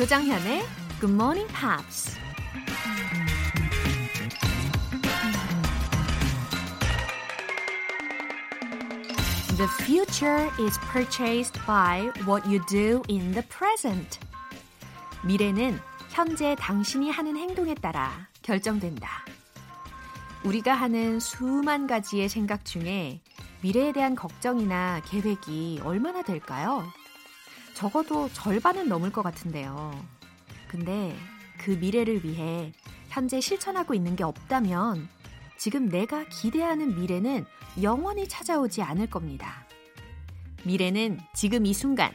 조장현의 Good Morning Pops. The future is purchased by what you do in the present. 미래는 현재 당신이 하는 행동에 따라 결정된다. 우리가 하는 수만 가지의 생각 중에 미래에 대한 걱정이나 계획이 얼마나 될까요? 적어도 절반은 넘을 것 같은데요. 근데 그 미래를 위해 현재 실천하고 있는 게 없다면 지금 내가 기대하는 미래는 영원히 찾아오지 않을 겁니다. 미래는 지금 이 순간,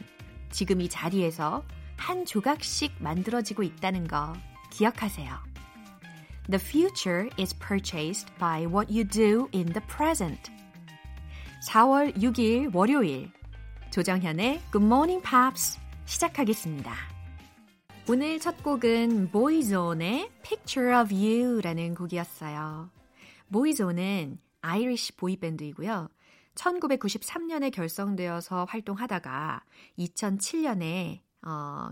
지금 이 자리에서 한 조각씩 만들어지고 있다는 거 기억하세요. The future is purchased by what you do in the present. 4월 6일 월요일 조정현의 Good Morning Pops 시작하겠습니다. 오늘 첫 곡은 Boyzone의 Picture of You라는 곡이었어요. Boyzone은 Irish boy band이고요. 1993년에 결성되어서 활동하다가 2007년에 어,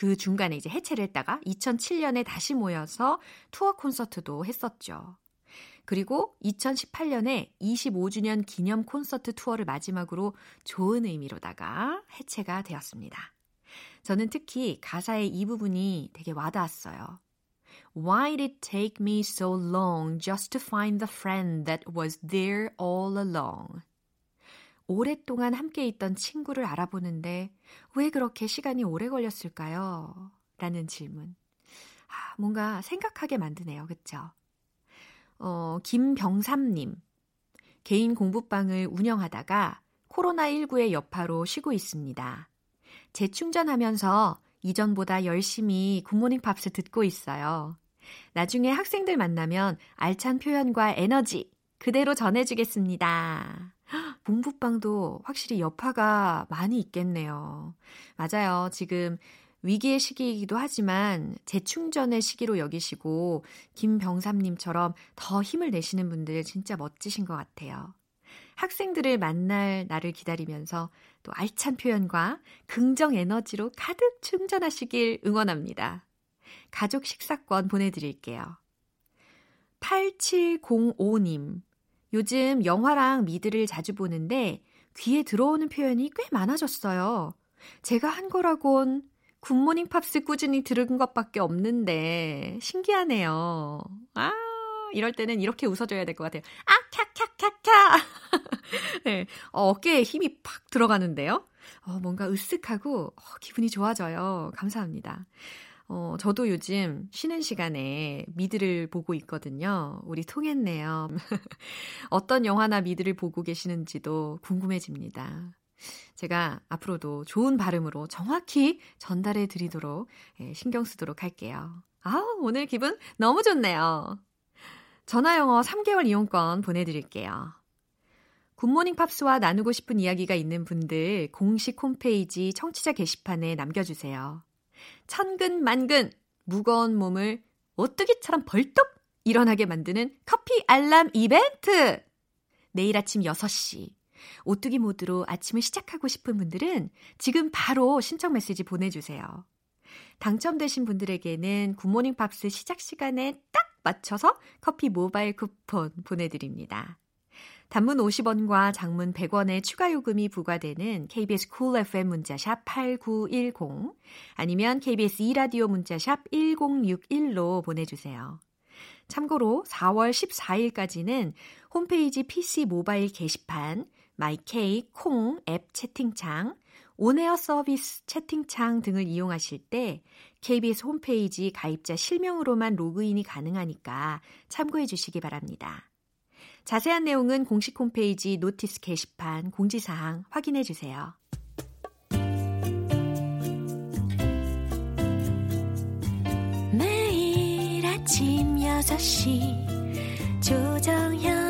그 중간에 이제 해체를 했다가 2007년에 다시 모여서 투어 콘서트도 했었죠. 그리고 2018년에 25주년 기념 콘서트 투어를 마지막으로 좋은 의미로다가 해체가 되었습니다. 저는 특히 가사의 이 부분이 되게 와닿았어요. Why did it take me so long just to find the friend that was there all along? 오랫동안 함께 있던 친구를 알아보는데 왜 그렇게 시간이 오래 걸렸을까요? 라는 질문. 아, 뭔가 생각하게 만드네요. 그쵸? 어, 김병삼님. 개인 공부방을 운영하다가 코로나19의 여파로 쉬고 있습니다. 재충전하면서 이전보다 열심히 굿모닝 팝스 듣고 있어요. 나중에 학생들 만나면 알찬 표현과 에너지 그대로 전해주겠습니다. 공부방도 확실히 여파가 많이 있겠네요. 맞아요. 지금 위기의 시기이기도 하지만 재충전의 시기로 여기시고 김병삼님처럼 더 힘을 내시는 분들 진짜 멋지신 것 같아요. 학생들을 만날 날을 기다리면서 또 알찬 표현과 긍정 에너지로 가득 충전하시길 응원합니다. 가족 식사권 보내드릴게요. 8705님. 요즘 영화랑 미드를 자주 보는데 귀에 들어오는 표현이 꽤 많아졌어요. 제가 한 거라곤 Good Morning Pops 꾸준히 들은 것밖에 없는데 신기하네요. 아, 이럴 때는 이렇게 웃어줘야 될 것 같아요. 아, 캬캬캬캬. 네, 어, 어깨에 힘이 팍 들어가는데요. 어, 뭔가 으쓱하고 어, 기분이 좋아져요. 감사합니다. 어, 저도 요즘 쉬는 시간에 미드를 보고 있거든요. 우리 통했네요. 어떤 영화나 미드를 보고 계시는지도 궁금해집니다. 제가 앞으로도 좋은 발음으로 정확히 전달해 드리도록 예, 신경 쓰도록 할게요. 아, 오늘 기분 너무 좋네요. 전화 영어 3개월 이용권 보내드릴게요. 굿모닝 팝스와 나누고 싶은 이야기가 있는 분들 공식 홈페이지 청취자 게시판에 남겨주세요. 천근 만근 무거운 몸을 오뚜기처럼 벌떡 일어나게 만드는 커피 알람 이벤트! 내일 아침 6시 오뚜기 모드로 아침을 시작하고 싶은 분들은 지금 바로 신청 메시지 보내주세요. 당첨되신 분들에게는 Good Morning Pops 시작 시간에 딱 맞춰서 커피 모바일 쿠폰 보내드립니다. 단문 50원과 장문 100원의 추가 요금이 부과되는 KBS Cool FM 문자샵 8910 아니면 KBS 2라디오 문자샵 1061로 보내주세요. 참고로 4월 14일까지는 홈페이지 PC 모바일 게시판, my K 콩 앱 채팅창, on air 서비스 채팅창 등을 이용하실 때 KBS 홈페이지 가입자 실명으로만 로그인이 가능하니까 참고해 주시기 바랍니다. 자세한 내용은 공식 홈페이지 notice 게시판 공지사항 확인해 주세요. 매일 아침 6시 조정현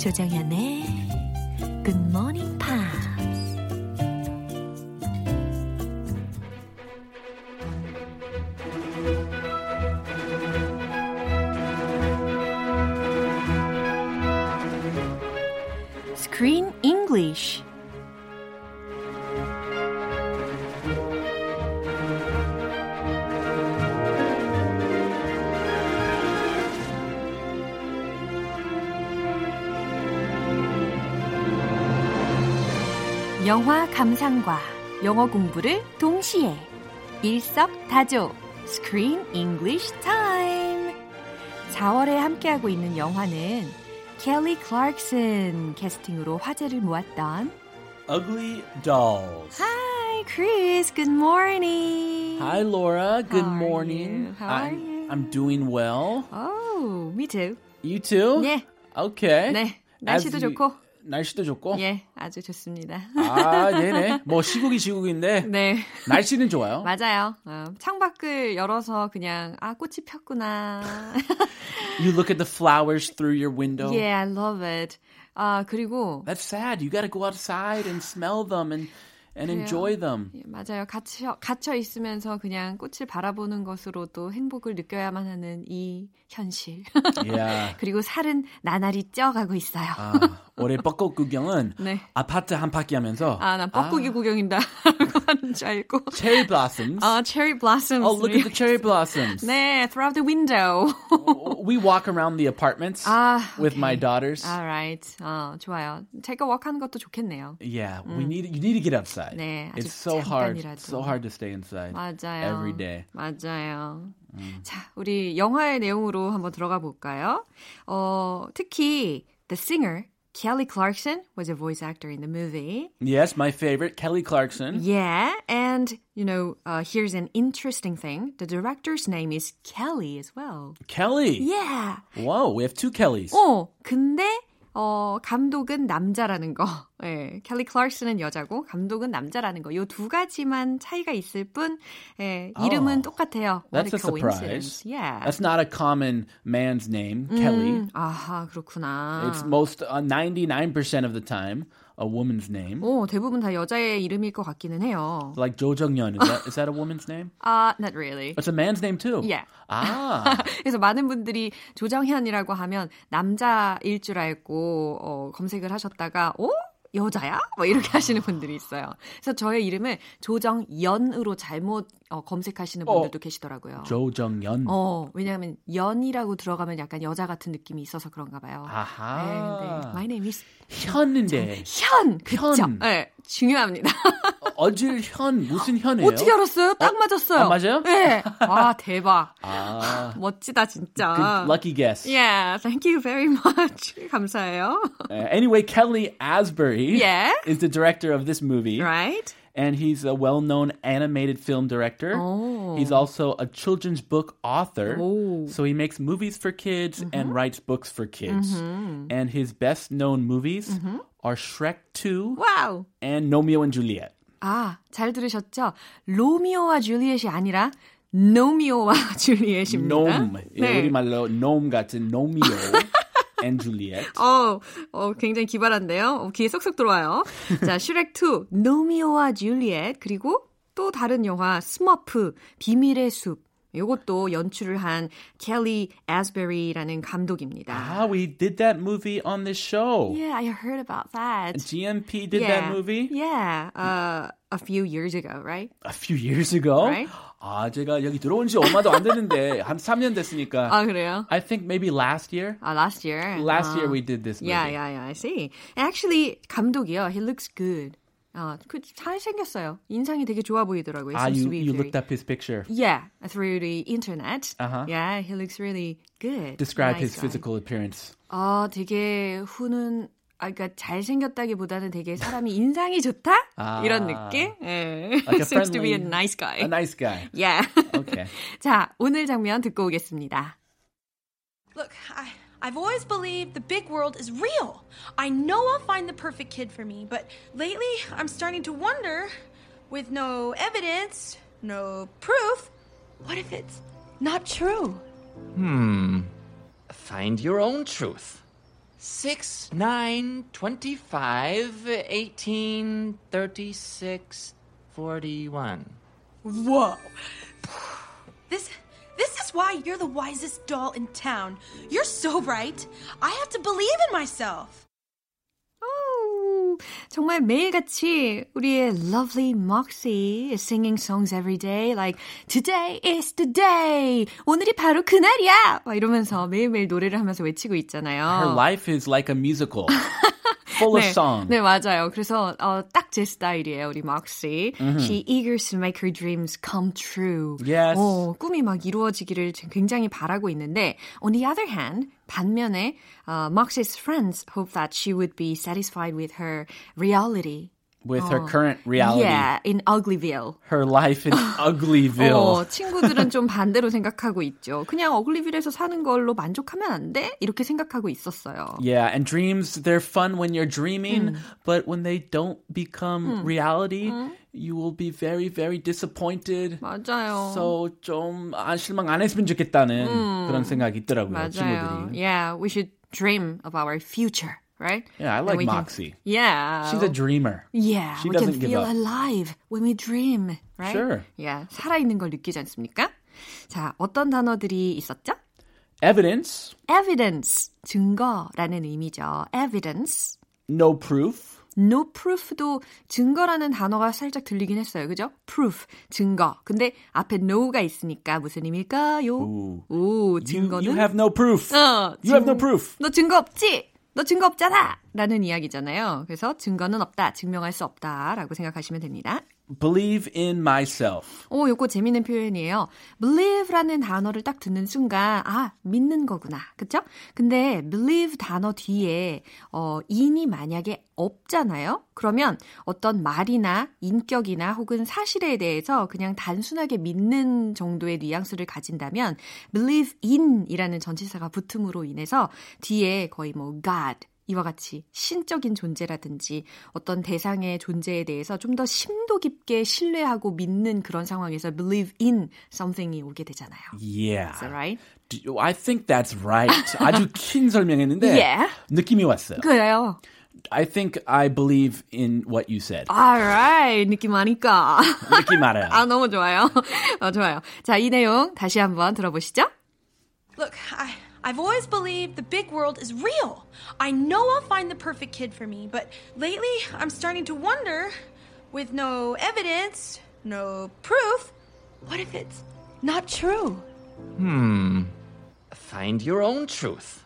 조정현의 굿모닝 감상과 영어 공부를 동시에 일석다조 Screen English Time 4월에 함께하고 있는 영화는 켈리 클락슨 캐스팅으로 화제를 모았던 Ugly Dolls. Hi Chris, good morning. Hi, Laura. Good How morning. How are I'm, you? I'm doing well. Oh, me too. You too? 네, Okay. 네. 날씨도 좋고. 날씨도 좋고. 예, 아주 좋습니다. 아, 네네. 뭐 시국이 시국인데 네. 날씨는 좋아요. 맞아요. 어, 창밖을 열어서 그냥 아 꽃이 폈구나. You look at the flowers through your window. yeah, I love it. 아 그리고 That's sad. You got to go outside and smell them and and 그래요. enjoy them. 예, 맞아요. 갇혀 갇혀 있으면서 그냥 꽃을 바라보는 것으로도 행복을 느껴야만 하는 이 현실. Yeah. 그리고 살은 나날이 쪄가고 있어요. 아, 올해 벚꽃 구경은 네. 아파트 한 바퀴 하면서 아, 난 뻐꾸기 구경인다 라고 하는 줄 알고. cherry blossoms. 아, cherry blossoms. oh, look at the cherry blossoms. 네, through the window. we walk around the apartments 아, with my okay. daughters. Alright. 어, 좋아요. 제가 walk하는 것도 좋겠네요. Yeah, we need you need to get outside. 네, 아주 it's so hard, 잠깐이라도. so hard to stay inside 맞아요. every day. 맞아요. 자, 우리 영화의 내용으로 한번 들어가 볼까요? 어, 특히 the singer Kelly Clarkson was a voice actor in the movie. Yes, my favorite, Kelly Clarkson. Yeah, and you know, uh, here's an interesting thing. The director's name is Kelly as well. Kelly. Yeah. Whoa, we have two Kellys. 어, 근데 어, 감독은 남자라는 거. 예, 켈리 클락슨은 여자고 감독은 남자라는 거. 요 두 가지만 차이가 있을 뿐 예, 이름은 Oh, 똑같아요. That's a surprise. Yeah. That's not a common man's name, Kelly. 음, 아하, 그렇구나. It's most uh, 99% of the time a woman's name. 오, 대부분 다 여자의 이름일 것 같기는 해요. Like Jo Jung Yeon, is that is that a woman's name? 아, not really. It's a man's name too. Yeah. Ah, 그래서 많은 분들이 조정현이라고 하면 남자일 줄 알고 어, 검색을 하셨다가 어? 여자야? 뭐 이렇게 하시는 분들이 있어요. 그래서 저의 이름을 조정연으로 잘못 어, 검색하시는 어. 분들도 계시더라고요. Jo Jung Yeon. 어, 왜냐하면 연이라고 들어가면 약간 여자 같은 느낌이 있어서 그런가 봐요. 아하. 네, 네. My name is 현인데 현. 그쵸? 현. 네, 중요합니다. 어질 현 무슨 현이에요? 어떻게 알았어요? 딱 맞았어요. 아, 맞아요? 네. 와, 대박. 아, 멋지다, 진짜. good lucky guess. Yeah, thank you very much. 감사해요. Uh, anyway, Kelly Asbury Yeah. is the director of this movie. Right? And he's a well known animated film director. Oh. He's also a children's book author. Oh. So he makes movies for kids and writes books for kids. And his best known movies are Shrek 2 와우. and Romeo and Juliet. 아, 잘 들으셨죠? 로미오와 줄리엣이 아니라 노미오와 줄리엣입니다. Gnome. 예, 네. 우리말로 gnome 같은 Romeo and Juliet. 어, 어, 굉장히 기발한데요. 어, 귀에 쏙쏙 들어와요. 자, 슈렉 2, 노미오와 줄리엣, 그리고 또 다른 영화 스머프, 비밀의 숲. 요것도 연출을 한 켈리 애스베리라는 감독입니다. Ah, we did that movie on this show. Yeah, I heard about that. GMP did yeah. that movie Yeah, uh, a few years ago, right? a few years ago. Right. 아, 제가 여기 들어온 지 얼마도 안 됐는데 한 3년 됐으니까. 아, 그래요? I think maybe last year. Uh, last year. Last year 아. we did this movie. Yeah, yeah, yeah. I see. Actually, 감독이요. He looks good. 아, 그 잘생겼어요. 인상이 되게 좋아 보이더라고요. Ah, you, you looked up his picture. Yeah, through the internet. Uh-huh. Yeah, he looks really good. Describe Nice his guy. physical appearance. 아, 되게 후는 아, 그러니까 잘생겼다기보다는 되게 사람이 인상이 좋다? 아. 이런 느낌? 예. Like a Seems to be a friendly- nice guy. A nice guy. Yeah. Okay. 자, 오늘 장면 듣고 오겠습니다. Look, I, I've always believed the big world is real. I know I'll find the perfect kid for me, but lately I'm starting to wonder with no evidence, no proof, what if it's not true? Hmm. Find your own truth. 6, 9, 25, 18, 36, 41. Whoa. This this is why you're the wisest doll in town. You're so right. I have to believe in myself. 오, 정말 매일같이 우리의 lovely Moxie is singing songs every day. Like, today is the day. 오늘이 바로 그날이야. 막 이러면서 매일매일 노래를 하면서 외치고 있잖아요. Her life is like a musical. Full of 네, song. 네, 맞아요. 그래서 어, 딱 제 스타일이에요, 우리 Moxie. She eagers to make her dreams come true. Yes. 어, 꿈이 막 이루어지기를 굉장히 바라고 있는데, on the other hand, 반면에 uh, Moxie's friends hope that she would be satisfied with her reality. With her current reality. Yeah, in Uglyville. Her life in Uglyville. 어, 친구들은 좀 반대로 생각하고 있죠. 그냥 어글리빌에서 사는 걸로 만족하면 안 돼? 이렇게 생각하고 있었어요. Yeah, and dreams, they're fun when you're dreaming, but when they don't become reality, you will be very, very disappointed. 맞아요. So 좀 아, 실망 안 했으면 좋겠다는 그런 생각이 있더라고요, 맞아요. 친구들이. Yeah, we should dream of our future, Right? Yeah, I like we can- Moxie. Yeah. She's a dreamer. Yeah, She we can doesn't give feel alive when we dream, right? Sure. Yeah, 살아있는 걸 느끼지 않습니까? 자, 어떤 단어들이 있었죠? Evidence, evidence, 증거라는 의미죠. evidence. no proof, no proof도 증거라는 단어가 살짝 들리긴 했어요. 그죠? proof, 증거. 근데 앞에 no가 있으니까 무슨 의미일까요? 오, you, 증거는 you have no proof. 어, You have no 증- proof. 너 증거 없지? 너 증거 없잖아! 라는 이야기잖아요. 그래서 증거는 없다, 증명할 수 없다 라고 생각하시면 됩니다. Believe in myself. 오, 요거 재밌는 표현이에요. believe라는 단어를 딱 듣는 순간, 아, 믿는 거구나. 그쵸? 근데 believe 단어 뒤에, 어, in이 만약에 없잖아요? 그러면 어떤 말이나 인격이나 혹은 사실에 대해서 그냥 단순하게 믿는 정도의 뉘앙스를 가진다면 believe in 이라는 전치사가 붙음으로 인해서 뒤에 거의 뭐 God, 이와 같이 신적인 존재라든지 어떤 대상의 존재에 대해서 좀 더 심도 깊게 신뢰하고 믿는 그런 상황에서 believe in something이 오게 되잖아요. Yeah. Is that right? Do- I think that's right. 아주 긴 설명했는데 Yeah. 느낌이 왔어요. 그래요. I think I believe in what you said. Alright. 느낌 아니까. 느낌 알아요. 아, 너무 좋아요. 어, 좋아요. 자, 이 내용 다시 한번 들어보시죠. Look, I, I've always believed the big world is real. I know I'll find the perfect kid for me, but lately I'm starting to wonder with no evidence, no proof, what if it's not true? Hmm. Find your own truth.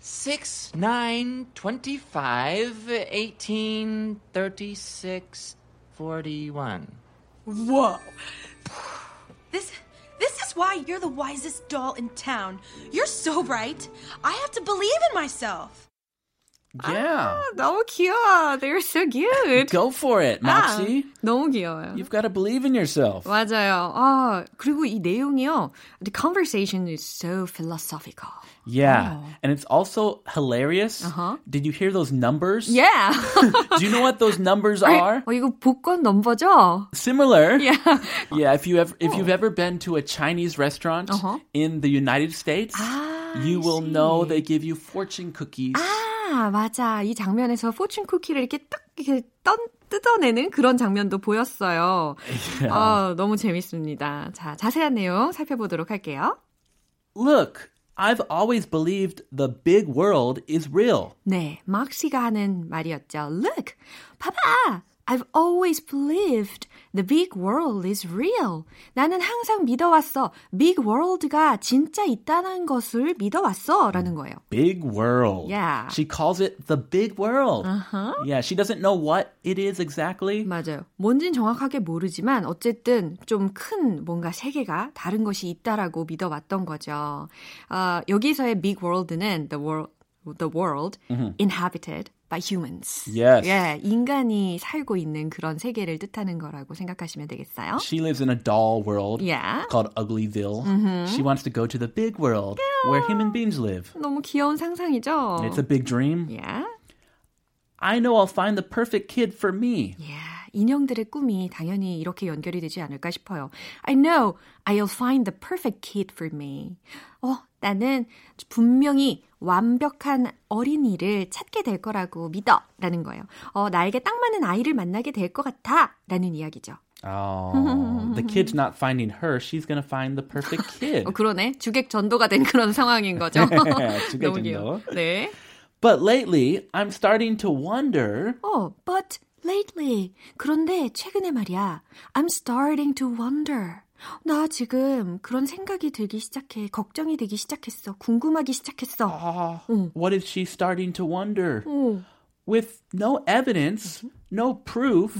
6, 9, 25, 18, 36, 41. Whoa. This this is why you're the wisest doll in town. You're so bright. I have to believe in myself. Yeah. 너무 귀여워. They're so cute. Go for it, Moxie. 아, 너무 귀여워요. You've got to believe in yourself. 맞아요. 아, 그리고 이 내용이요. The conversation is so philosophical. Yeah. And it's also hilarious. Uh-huh. Did you hear those numbers? Yeah. Do you know what those numbers are? 어, 이거 복권 넘버죠? Similar. Yeah. Yeah, if you ever if you've ever been to a Chinese restaurant Uh-huh. in the United States, Ah, you I will know see. they give you fortune cookies. 아, 맞아. 이 장면에서 포춘 쿠키를 이렇게 딱 이렇게 떤, 뜯어내는 그런 장면도 보였어요. 아, 너무 재밌습니다. 자, 자세한 내용 살펴보도록 할게요. Look, I've always believed the big world is real. 네, 막시가 하는 말이었죠. Look, 봐봐. I've always believed the big world is real. 나는 항상 믿어왔어. big world가 진짜 있다는 것을 믿어왔어. 라는 거예요. Big world. Yeah. She calls it the big world. Uh-huh. Yeah, she doesn't know what it is exactly. 맞아요. 뭔진 정확하게 모르지만 어쨌든 좀 큰 뭔가 세계가 다른 것이 있다라고 믿어왔던 거죠. 어, 여기서의 big world는 the world, the world inhabited by humans. Yes. 예, 인간이 살고 있는 그런 세계를 뜻하는 거라고 생각하시면 되겠어요. She lives in a doll world Yeah. called Uglyville. She wants to go to the big world where human beings live. 너무 귀여운 상상이죠. It's a big dream. Yeah. I know I'll find the perfect kid for me. Yeah, 인형들의 꿈이 당연히 이렇게 연결이 되지 않을까 싶어요. I know I'll find the perfect kid for me. 어, 나는 분명히 완벽한 어린이를 찾게 될 거라고 믿어. 라는 거예요. 어, 나에게 딱 맞는 아이를 만나게 될 것 같아. 라는 이야기죠. Oh, the kid's not finding her. She's to find the perfect kid. 어, 그러네. 주객 전도가 된 그런 상황인 거죠. 주객 귀여워. 네. But lately, I'm starting to wonder. 어, but lately. 그런데 최근에 말이야. I'm starting to wonder. 나 지금 그런 생각이 들기 시작해. 걱정이 되기 시작했어. 궁금하기 시작했어. Oh, what is she starting to wonder? 어. With no evidence, no proof,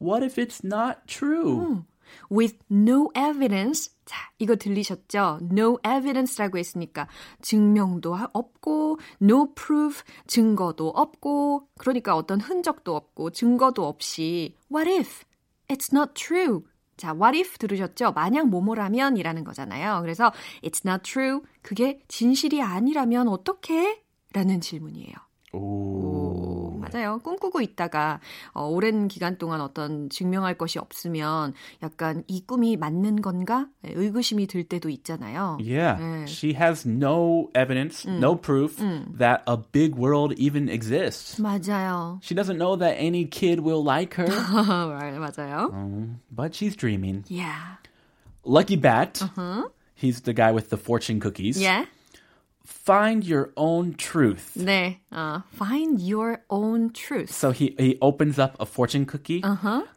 what if it's not true? With no evidence. 자, 이거 들리셨죠? no evidence라고 했으니까 증명도 하- 없고 no proof 증거도 없고 그러니까 어떤 흔적도 없고 증거도 없이 what if it's not true? 자, what if 들으셨죠? 만약 뭐뭐라면이라는 거잖아요. 그래서 it's not true. 그게 진실이 아니라면 어떻게? 라는 질문이에요. 오, 맞아요. 꿈꾸고 있다가 어, 오랜 기간 동안 어떤 증명할 것이 없으면 약간 이 꿈이 맞는 건가 네, 의구심이 들 때도 있잖아요. Yeah, 네. she has no evidence, no proof that a big world even exists. 맞아요. She doesn't know that any kid will like her, 맞아요. but she's dreaming. Yeah. Lucky Bat, he's the guy with the fortune cookies. Yeah. Find your own truth. 네. 어, find your own truth. So he, he opens up a fortune cookie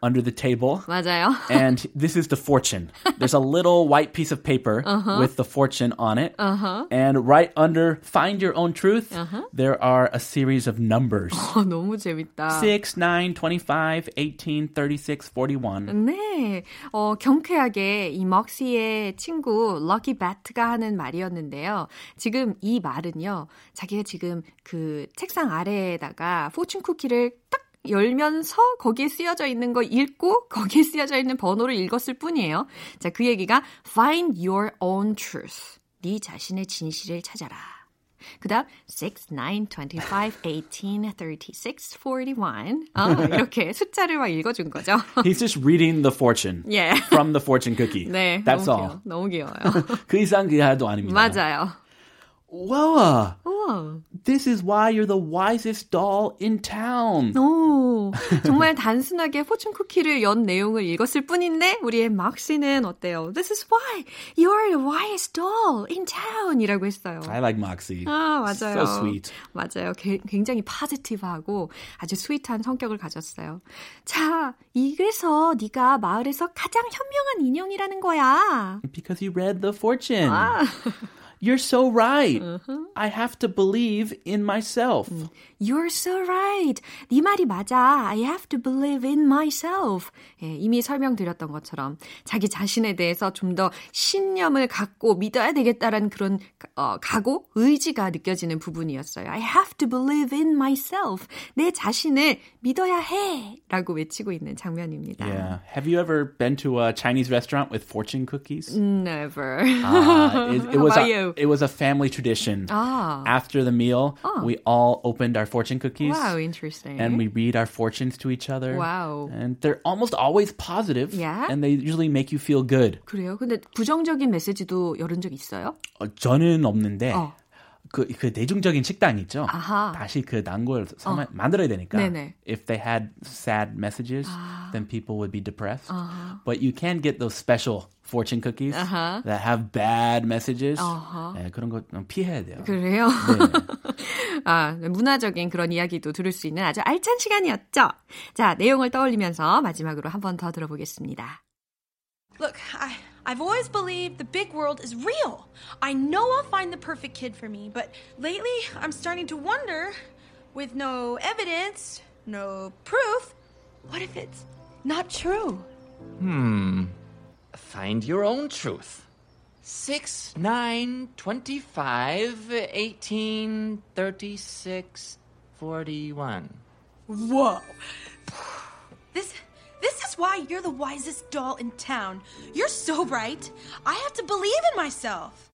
under the table. 맞아요. and this is the fortune. There's a little white piece of paper with the fortune on it. And right under find your own truth, there are a series of numbers. 어, 너무 재밌다. 6, 9, 25, 18, 36, 41. 네, 어, 경쾌하게 이 먹시의 친구 럭키 배트가 하는 말이었는데요. 지금 이 말은요, 자기가 지금 그 책상 아래에다가 포춘 쿠키를 딱 열면서 거기에 쓰여져 있는 거 읽고 거기에 쓰여져 있는 번호를 읽었을 뿐이에요. 자, 그 얘기가 find your own truth. 네 자신의 진실을 찾아라. 그 다음 6, 9, 25, 18, 36, 41 어, 이렇게 숫자를 막 읽어준 거죠. He's just reading the fortune 예. from the fortune cookie. 네, That's 너무 all. 귀여워. 너무 귀여워요. 그 이상 그 하도 아닙니다. 맞아요. Whoa, 우와. this is why you're the wisest doll in town. 오, 정말 단순하게 포춘 쿠키를 연 내용을 읽었을 뿐인데 우리의 막 씨는 어때요? This is why you're the wisest doll in town이라고 했어요. I like Moxie. 아, 맞아요. So sweet. 맞아요. 게- 굉장히 파지티브하고 아주 스윗한 성격을 가졌어요. 자, 이래서 네가 마을에서 가장 현명한 인형이라는 거야. Because you read the fortune. 아. You're so right. I have to believe in myself. You're so right. 네 말이 맞아. I have to believe in myself. 예, 이미 설명드렸던 것처럼 자기 자신에 대해서 좀 더 신념을 갖고 믿어야 되겠다라는 그런 어, 각오, 의지가 느껴지는 부분이었어요. I have to believe in myself. 내 자신을 믿어야 해. 라고 외치고 있는 장면입니다. Yeah. Have you ever been to a Chinese restaurant with fortune cookies? Never. Uh, it, it How was about a, you? it was a family tradition. Ah. After the meal, we all opened our fortune cookies wow, interesting. and we read our fortunes to each other. Wow. And they're almost always positive. Yeah? And they usually make you feel good. 그래요? 근데 부정적인 메시지도 열은 적 있어요? 어, 저는 없는데 어. 그, 그 대중적인 식당 있죠. 아하. 다시 그 난걸 어. 만들어야 되니까. 네네. If they had sad messages, then people would be depressed. But you can get those special fortune cookies 아하. that have bad messages. 아하. 네, 그런 거 피해야 돼요. 그래요? 아, 문화적인 그런 이야기도 들을 수 있는 아주 알찬 시간이었죠. 자, 내용을 떠올리면서 마지막으로 한 번 더 들어보겠습니다. Look, I, I've always believed the big world is real. I know I'll find the perfect kid for me, but lately I'm starting to wonder with no evidence, no proof, what if it's not true? Hmm. Find your own truth. 6, 9, 25, 18, 36, 41. Whoa. This this is why you're the wisest doll in town. You're so right. I have to believe in myself.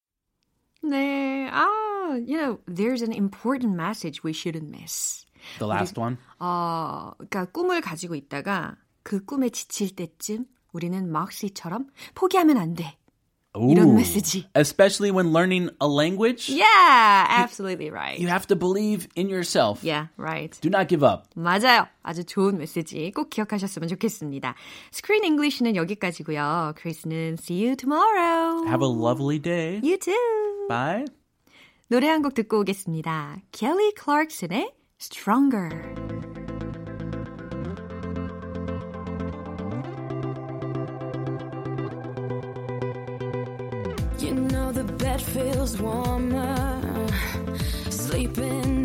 네, 아, you know, there's an important message we shouldn't miss. The last one. 어, 그러니까 꿈을 가지고 있다가 그 꿈에 지칠 때쯤 우리는 막시처럼 포기하면 안 돼. 이런 Ooh. 메시지. Especially when learning a language, Yeah, absolutely right. you have to believe in yourself. Yeah, right. Do not give up. 맞아요. 아주 좋은 메시지 꼭 기억하셨으면 좋겠습니다. Screen English는 여기까지고요. 크리스는 see you tomorrow. Have a lovely day. You too. Bye. 노래 한 곡 듣고 오겠습니다. Kelly Clarkson의 Stronger. Bed feels warmer. Sleeping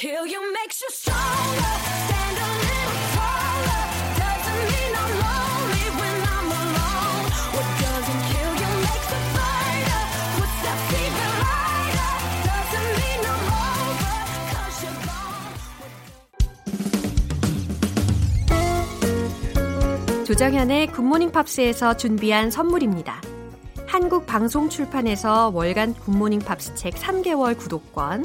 kill you makes you stronger. Stand a little taller. Doesn't mean I'm lonely when I'm alone. What doesn't kill you makes a fighter. Puts that fever lighter. Doesn't mean I'm over cause you're gone. 조정현의 굿모닝 팝스에서 준비한 선물입니다. 한국 방송 출판에서 월간 굿모닝 팝스 책 3개월 구독권,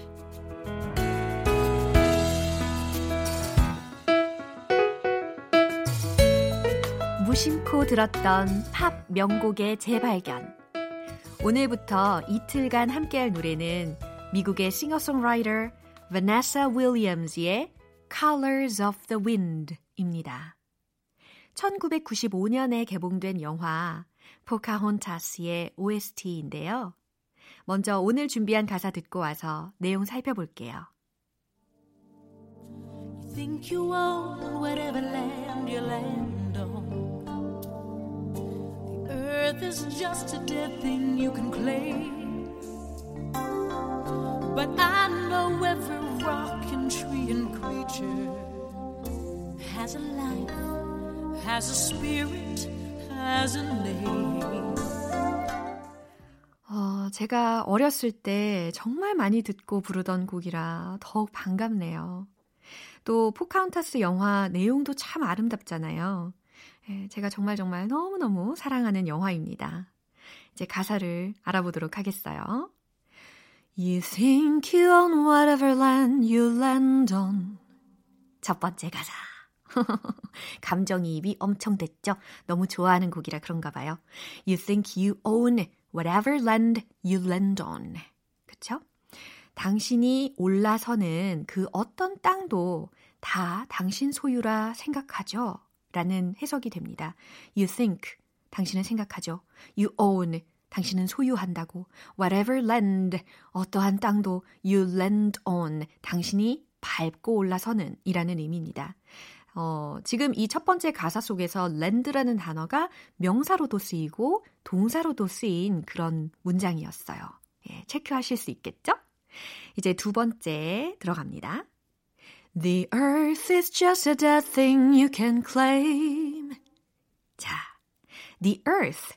들었던 팝 명곡의 재발견 오늘부터 이틀간 함께할 노래는 미국의 싱어송라이터 Vanessa Williams의 Colors of the Wind입니다. 1995년에 개봉된 영화 포카혼타스의 OST인데요. 먼저 오늘 준비한 가사 듣고 와서 내용 살펴볼게요. You think you own whatever land you land earth is just a dead thing you can claim. But I know every rock and tree and creature has a life, has a spirit, has a name. 어, 제가 어렸을 때 정말 많이 듣고 부르던 곡이라 더욱 반갑네요. 또 포카혼타스 영화 내용도 참 아름답잖아요. 예, 제가 정말 정말 너무너무 사랑하는 영화입니다. 이제 가사를 알아보도록 하겠어요. You think you own whatever land you land on. 첫 번째 가사. 감정이입이 엄청 됐죠? 너무 좋아하는 곡이라 그런가 봐요. You think you own whatever land you land on. 그쵸? 당신이 올라서는 그 어떤 땅도 다 당신 소유라 생각하죠? 라는 해석이 됩니다. You think, 당신은 생각하죠. You own, 당신은 소유한다고. Whatever land, 어떠한 땅도 you land on, 당신이 밟고 올라서는 이라는 의미입니다. 어, 지금 이 첫 번째 가사 속에서 land라는 단어가 명사로도 쓰이고 동사로도 쓰인 그런 문장이었어요. 예, 체크하실 수 있겠죠? 이제 두 번째 들어갑니다. The earth is just a dead thing you can claim. 자, the earth.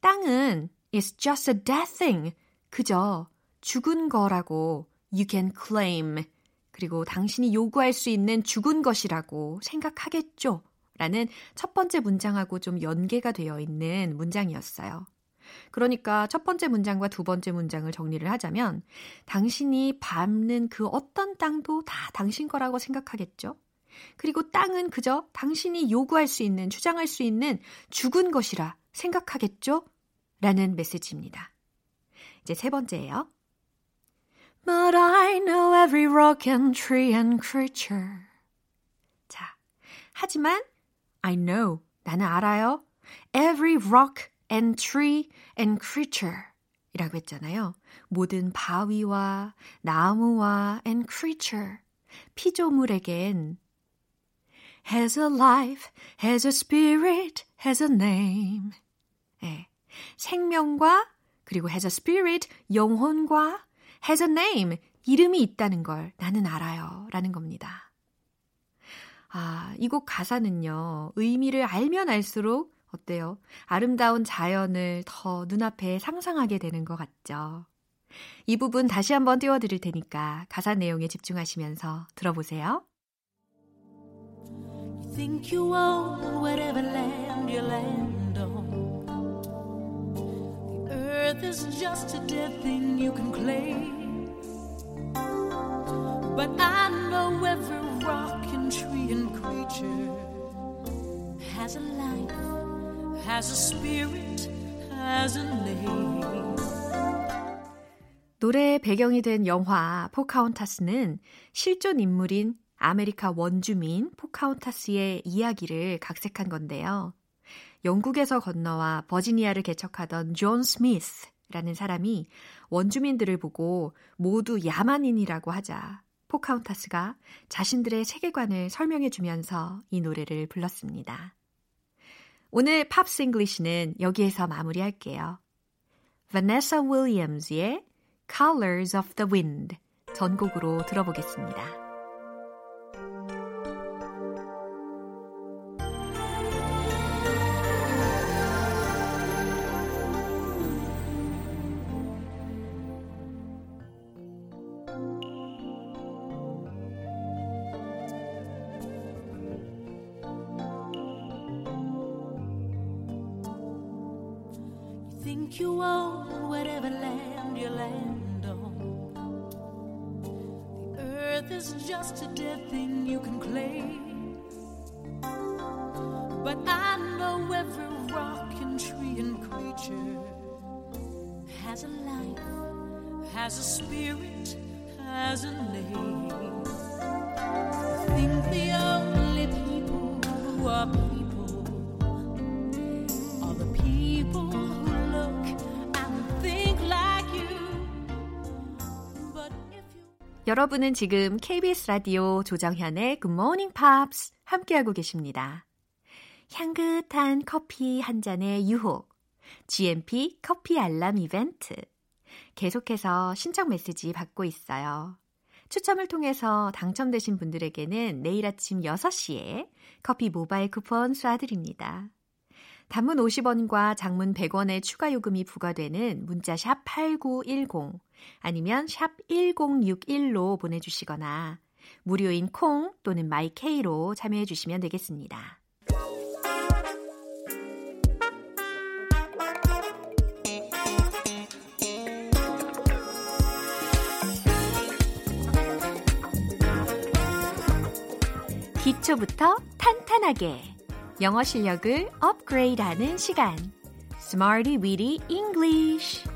땅은 is just a dead thing. 그저 죽은 거라고 you can claim. 그리고 당신이 요구할 수 있는 죽은 것이라고 생각하겠죠. 라는 첫 번째 문장하고 좀 연계가 되어 있는 문장이었어요. 그러니까 첫 번째 문장과 두 번째 문장을 정리를 하자면 당신이 밟는 그 어떤 땅도 다 당신 거라고 생각하겠죠. 그리고 땅은 그저 당신이 요구할 수 있는, 주장할 수 있는 죽은 것이라 생각하겠죠? 라는 메시지입니다. 이제 세 번째예요. But I know every rock and tree and creature. 자, 하지만 I know, 나는 알아요. Every rock and tree and creature 이라고 했잖아요. 모든 바위와 나무와 and creature 피조물에겐 has a life, has a spirit, has a name. 예, 생명과 그리고 has a spirit, 영혼과 has a name, 이름이 있다는 걸 나는 알아요. 라는 겁니다. 아, 이 곡 가사는요, 의미를 알면 알수록 어때요? 아름다운 자연을 더 눈앞에 상상하게 되는 것 같죠? 이 부분 다시 한번 띄워드릴 테니까 가사 내용에 집중하시면서 들어보세요. You think you own whatever land you land on. The earth is just a dead thing you can claim. But I know every rock and tree and creature has a life, has a spirit, has a name. 노래의 배경이 된 영화 포카혼타스는 실존 인물인 아메리카 원주민 포카혼타스의 이야기를 각색한 건데요. 영국에서 건너와 버지니아를 개척하던 존 스미스라는 사람이 원주민들을 보고 모두 야만인이라고 하자 포카혼타스가 자신들의 세계관을 설명해 주면서 이 노래를 불렀습니다. 오늘 Pops English는 여기에서 마무리할게요. Vanessa Williams의 Colors of the Wind 전곡으로 들어보겠습니다. Has a spirit, has a name. You think the only people who are people are the people who look and think like you. But if you 여러분은 지금 KBS 라디오 조정현의 Good Morning Pops 함께하고 계십니다. 향긋한 커피 한 잔의 유혹, GMP 커피 알람 이벤트. 계속해서 신청 메시지 받고 있어요. 추첨을 통해서 당첨되신 분들에게는 내일 아침 6시에 커피 모바일 쿠폰 쏴드립니다. 단문 50원과 장문 100원의 추가 요금이 부과되는 문자 샵 8910 아니면 샵 1061로 보내주시거나 무료인 콩 또는 마이케이로 참여해 주시면 되겠습니다. 기초부터 탄탄하게 영어 실력을 업그레이드하는 시간 Smarty Weedy English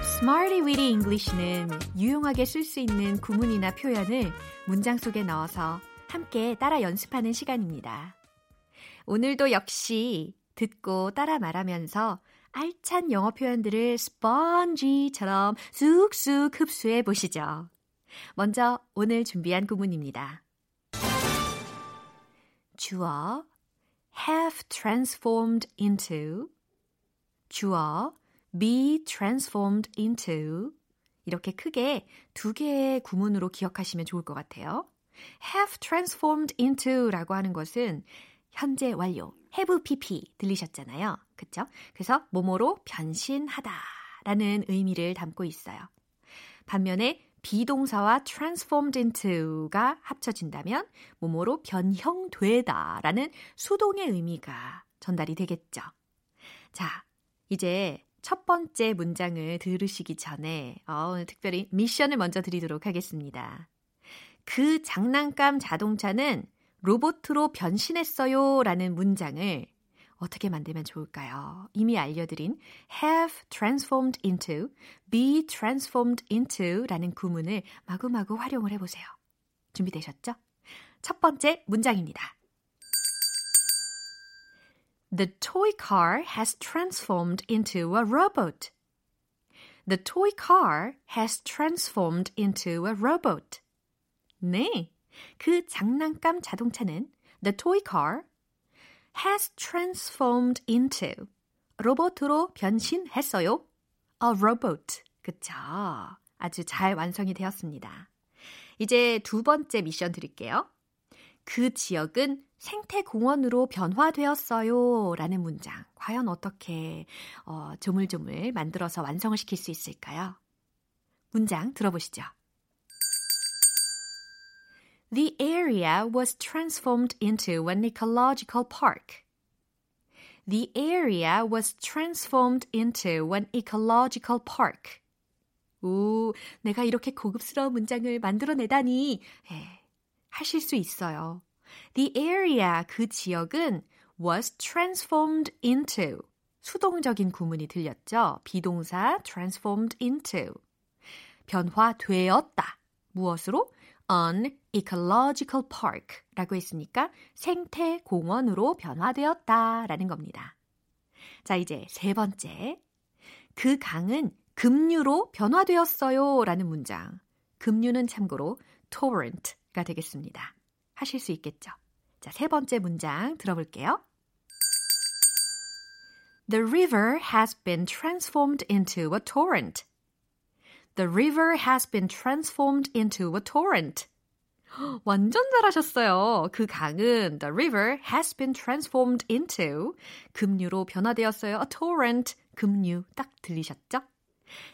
Smarty Weedy English는 유용하게 쓸 수 있는 구문이나 표현을 문장 속에 넣어서 함께 따라 연습하는 시간입니다. 오늘도 역시 듣고 따라 말하면서 알찬 영어 표현들을 스펀지처럼 쑥쑥 흡수해 보시죠. 먼저 오늘 준비한 구문입니다. 주어 have transformed into 주어 be transformed into 이렇게 크게 두 개의 구문으로 기억하시면 좋을 것 같아요. have transformed into 라고 하는 것은 현재 완료, have pp 들리셨잖아요. 그쵸? 그래서 뭐뭐로 변신하다 라는 의미를 담고 있어요. 반면에 비동사와 transformed into가 합쳐진다면 뭐뭐로 변형되다 라는 수동의 의미가 전달이 되겠죠. 자, 이제 첫 번째 문장을 들으시기 전에 어, 오늘 특별히 미션을 먼저 드리도록 하겠습니다. 그 장난감 자동차는 로봇으로 변신했어요 라는 문장을 어떻게 만들면 좋을까요? 이미 알려드린 have transformed into, be transformed into 라는 구문을 마구마구 활용을 해보세요. 준비되셨죠? 첫 번째 문장입니다. The toy car has transformed into a robot. The toy car has transformed into a robot. 네. 그 장난감 자동차는 the toy car has transformed into 로봇으로 변신했어요. a robot. 그쵸? 아주 잘 완성이 되었습니다. 이제 두 번째 미션 드릴게요. 그 지역은 생태공원으로 변화되었어요. 라는 문장. 과연 어떻게 어, 조물조물 만들어서 완성을 시킬 수 있을까요? 문장 들어보시죠. The area was transformed into an ecological park. The area was transformed into an ecological park. 오, 내가 이렇게 고급스러운 문장을 만들어내다니. 예, 하실 수 있어요. The area, 그 지역은 was transformed into. 수동적인 구문이 들렸죠? 비동사 transformed into. 변화되었다. 무엇으로? An ecological park 라고 했으니까 생태 공원으로 변화되었다 라는 겁니다. 자, 이제 세 번째. 그 강은 급류로 변화되었어요 라는 문장. 급류는 참고로 torrent가 되겠습니다. 하실 수 있겠죠? 자, 세 번째 문장 들어볼게요. The river has been transformed into a torrent. The river has been transformed into a torrent. 완전 잘하셨어요. 그 강은 the river has been transformed into 급류로 변화되었어요. a torrent 급류 딱 들리셨죠?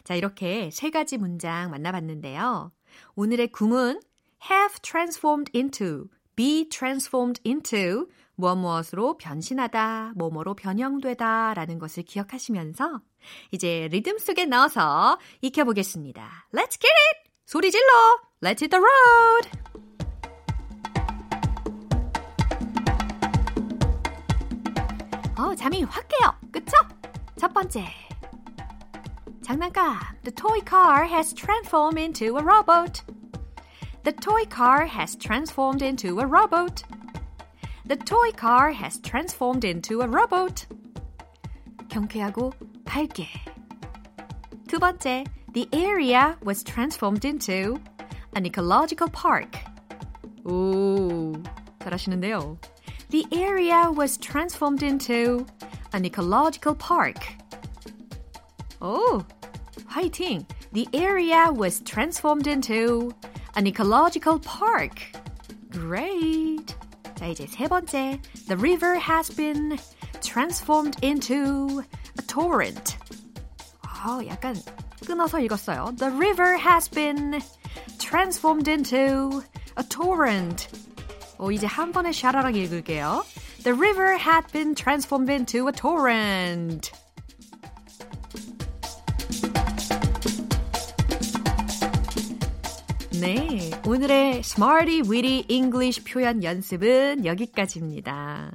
자, 이렇게 세 가지 문장 만나봤는데요. 오늘의 구문 have transformed into, be transformed into 무엇 무엇으로 변신하다, 뭐뭐로 변형되다 라는 것을 기억하시면서 이제 리듬 속에 넣어서 익혀보겠습니다. Let's get it! 소리 질러! Let's hit the road! 어, 잠이 확 깨요. 그쵸? 첫 번째. 장난감. The toy car has transformed into a robot. The toy car has transformed into a robot. The toy car has transformed into a robot. 경쾌하고 밝게. 두 번째. The area was transformed into an ecological park. 오, 잘하시는데요. The area was transformed into an ecological park. 오, 화이팅! The area was transformed into an ecological park. Great! 자, 이제 세 번째. The river has been transformed into a torrent. 아, 약간 끊어서 읽었어요. The river has been transformed into a torrent. 오, 이제 한 번에 샤라락 읽을게요. The river had been transformed into a torrent. 네, 오늘의 Smarty Weedy English 표현 연습은 여기까지입니다.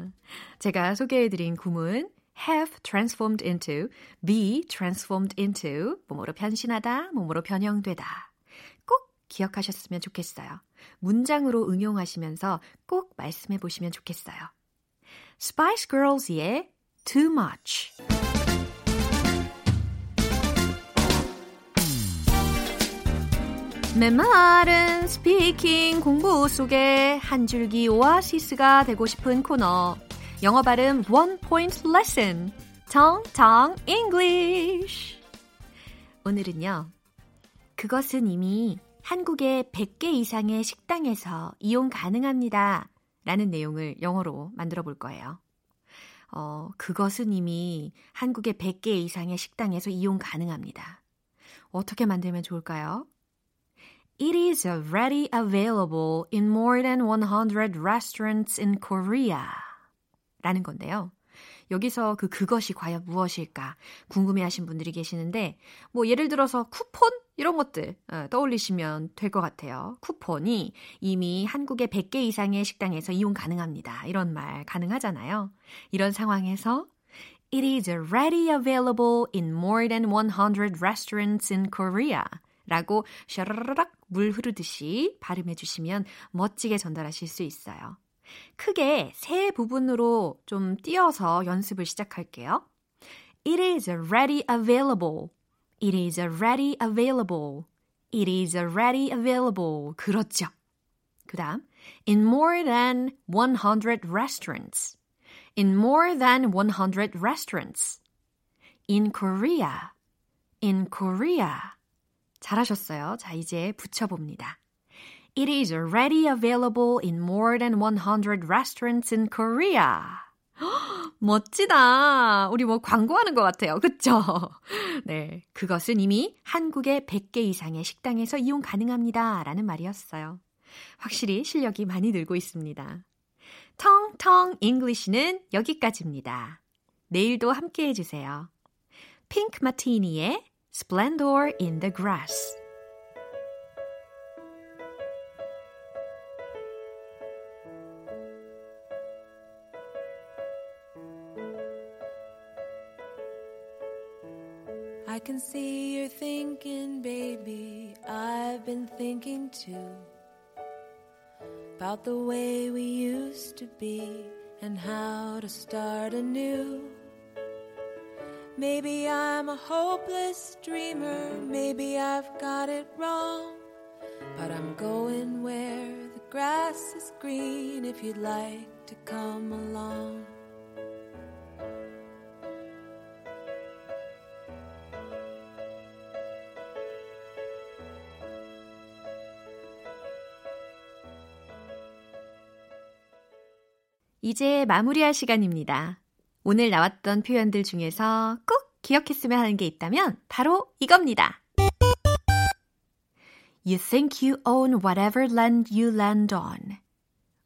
제가 소개해드린 구문 have transformed into, be transformed into, 뭐뭐로 변신하다, 뭐뭐로 변형되다. 꼭 기억하셨으면 좋겠어요. 문장으로 응용하시면서 꼭 말씀해 보시면 좋겠어요. Spice Girls의 Too Much. 메마른 speaking 공부 속에 한 줄기 오아시스가 되고 싶은 코너. 영어 발음 one point 레슨. 텅텅 English. 오늘은요. 그것은 이미 한국의 100개 이상의 식당에서 이용 가능합니다. 라는 내용을 영어로 만들어 볼 거예요. 어, 그것은 이미 한국의 100개 이상의 식당에서 이용 가능합니다. 어떻게 만들면 좋을까요? It is already available in more than 100 restaurants in Korea. 라는 건데요. 여기서 그 그것이 과연 무엇일까 궁금해 하신 분들이 계시는데, 뭐 예를 들어서 쿠폰? 이런 것들 어, 떠올리시면 될 것 같아요. 쿠폰이 이미 한국의 100개 이상의 식당에서 이용 가능합니다. 이런 말 가능하잖아요. 이런 상황에서 It is already available in more than 100 restaurants in Korea. 라고 샤라라락 물 흐르듯이 발음해 주시면 멋지게 전달하실 수 있어요. 크게 세 부분으로 좀 띄어서 연습을 시작할게요. It is already available. It is already available. It is already available. 그렇죠. 그 다음, in more than 100 restaurants. In more than 100 restaurants. In Korea. In Korea. 잘하셨어요. 자, 이제 붙여봅니다. It is already available in more than 100 restaurants in Korea. 멋지다. 우리 뭐 광고하는 것 같아요. 그쵸? 네. 그것은 이미 한국의 100개 이상의 식당에서 이용 가능합니다. 라는 말이었어요. 확실히 실력이 많이 늘고 있습니다. 텅텅 English는 여기까지입니다. 내일도 함께 해주세요. Pink Martini의 Splendor in the Grass. I can see you're thinking, baby. I've been thinking too. About the way we used to be and how to start anew. Maybe I'm a hopeless dreamer. Maybe I've got it wrong. But I'm going where the grass is green if you'd like to come along. 이제 마무리할 시간입니다. 오늘 나왔던 표현들 중에서 꼭 기억했으면 하는 게 있다면 바로 이겁니다. You think you own whatever land you land on.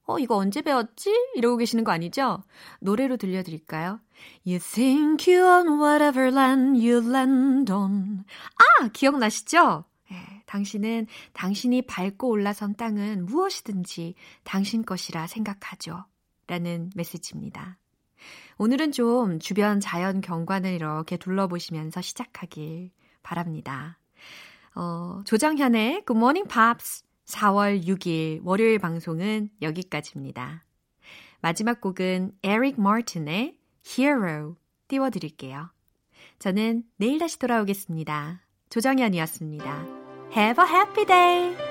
어, 이거 언제 배웠지? 이러고 계시는 거 아니죠? 노래로 들려드릴까요? You think you own whatever land you land on. 아, 기억나시죠? 네, 당신은 당신이 밟고 올라선 땅은 무엇이든지 당신 것이라 생각하죠. 라는 메시지입니다. 오늘은 좀 주변 자연 경관을 이렇게 둘러보시면서 시작하길 바랍니다. 어, 조정현의 Good Morning Pops 4월 6일 월요일 방송은 여기까지입니다. 마지막 곡은 에릭 마틴의 Hero 띄워드릴게요. 저는 내일 다시 돌아오겠습니다. 조정현이었습니다. Have a happy day!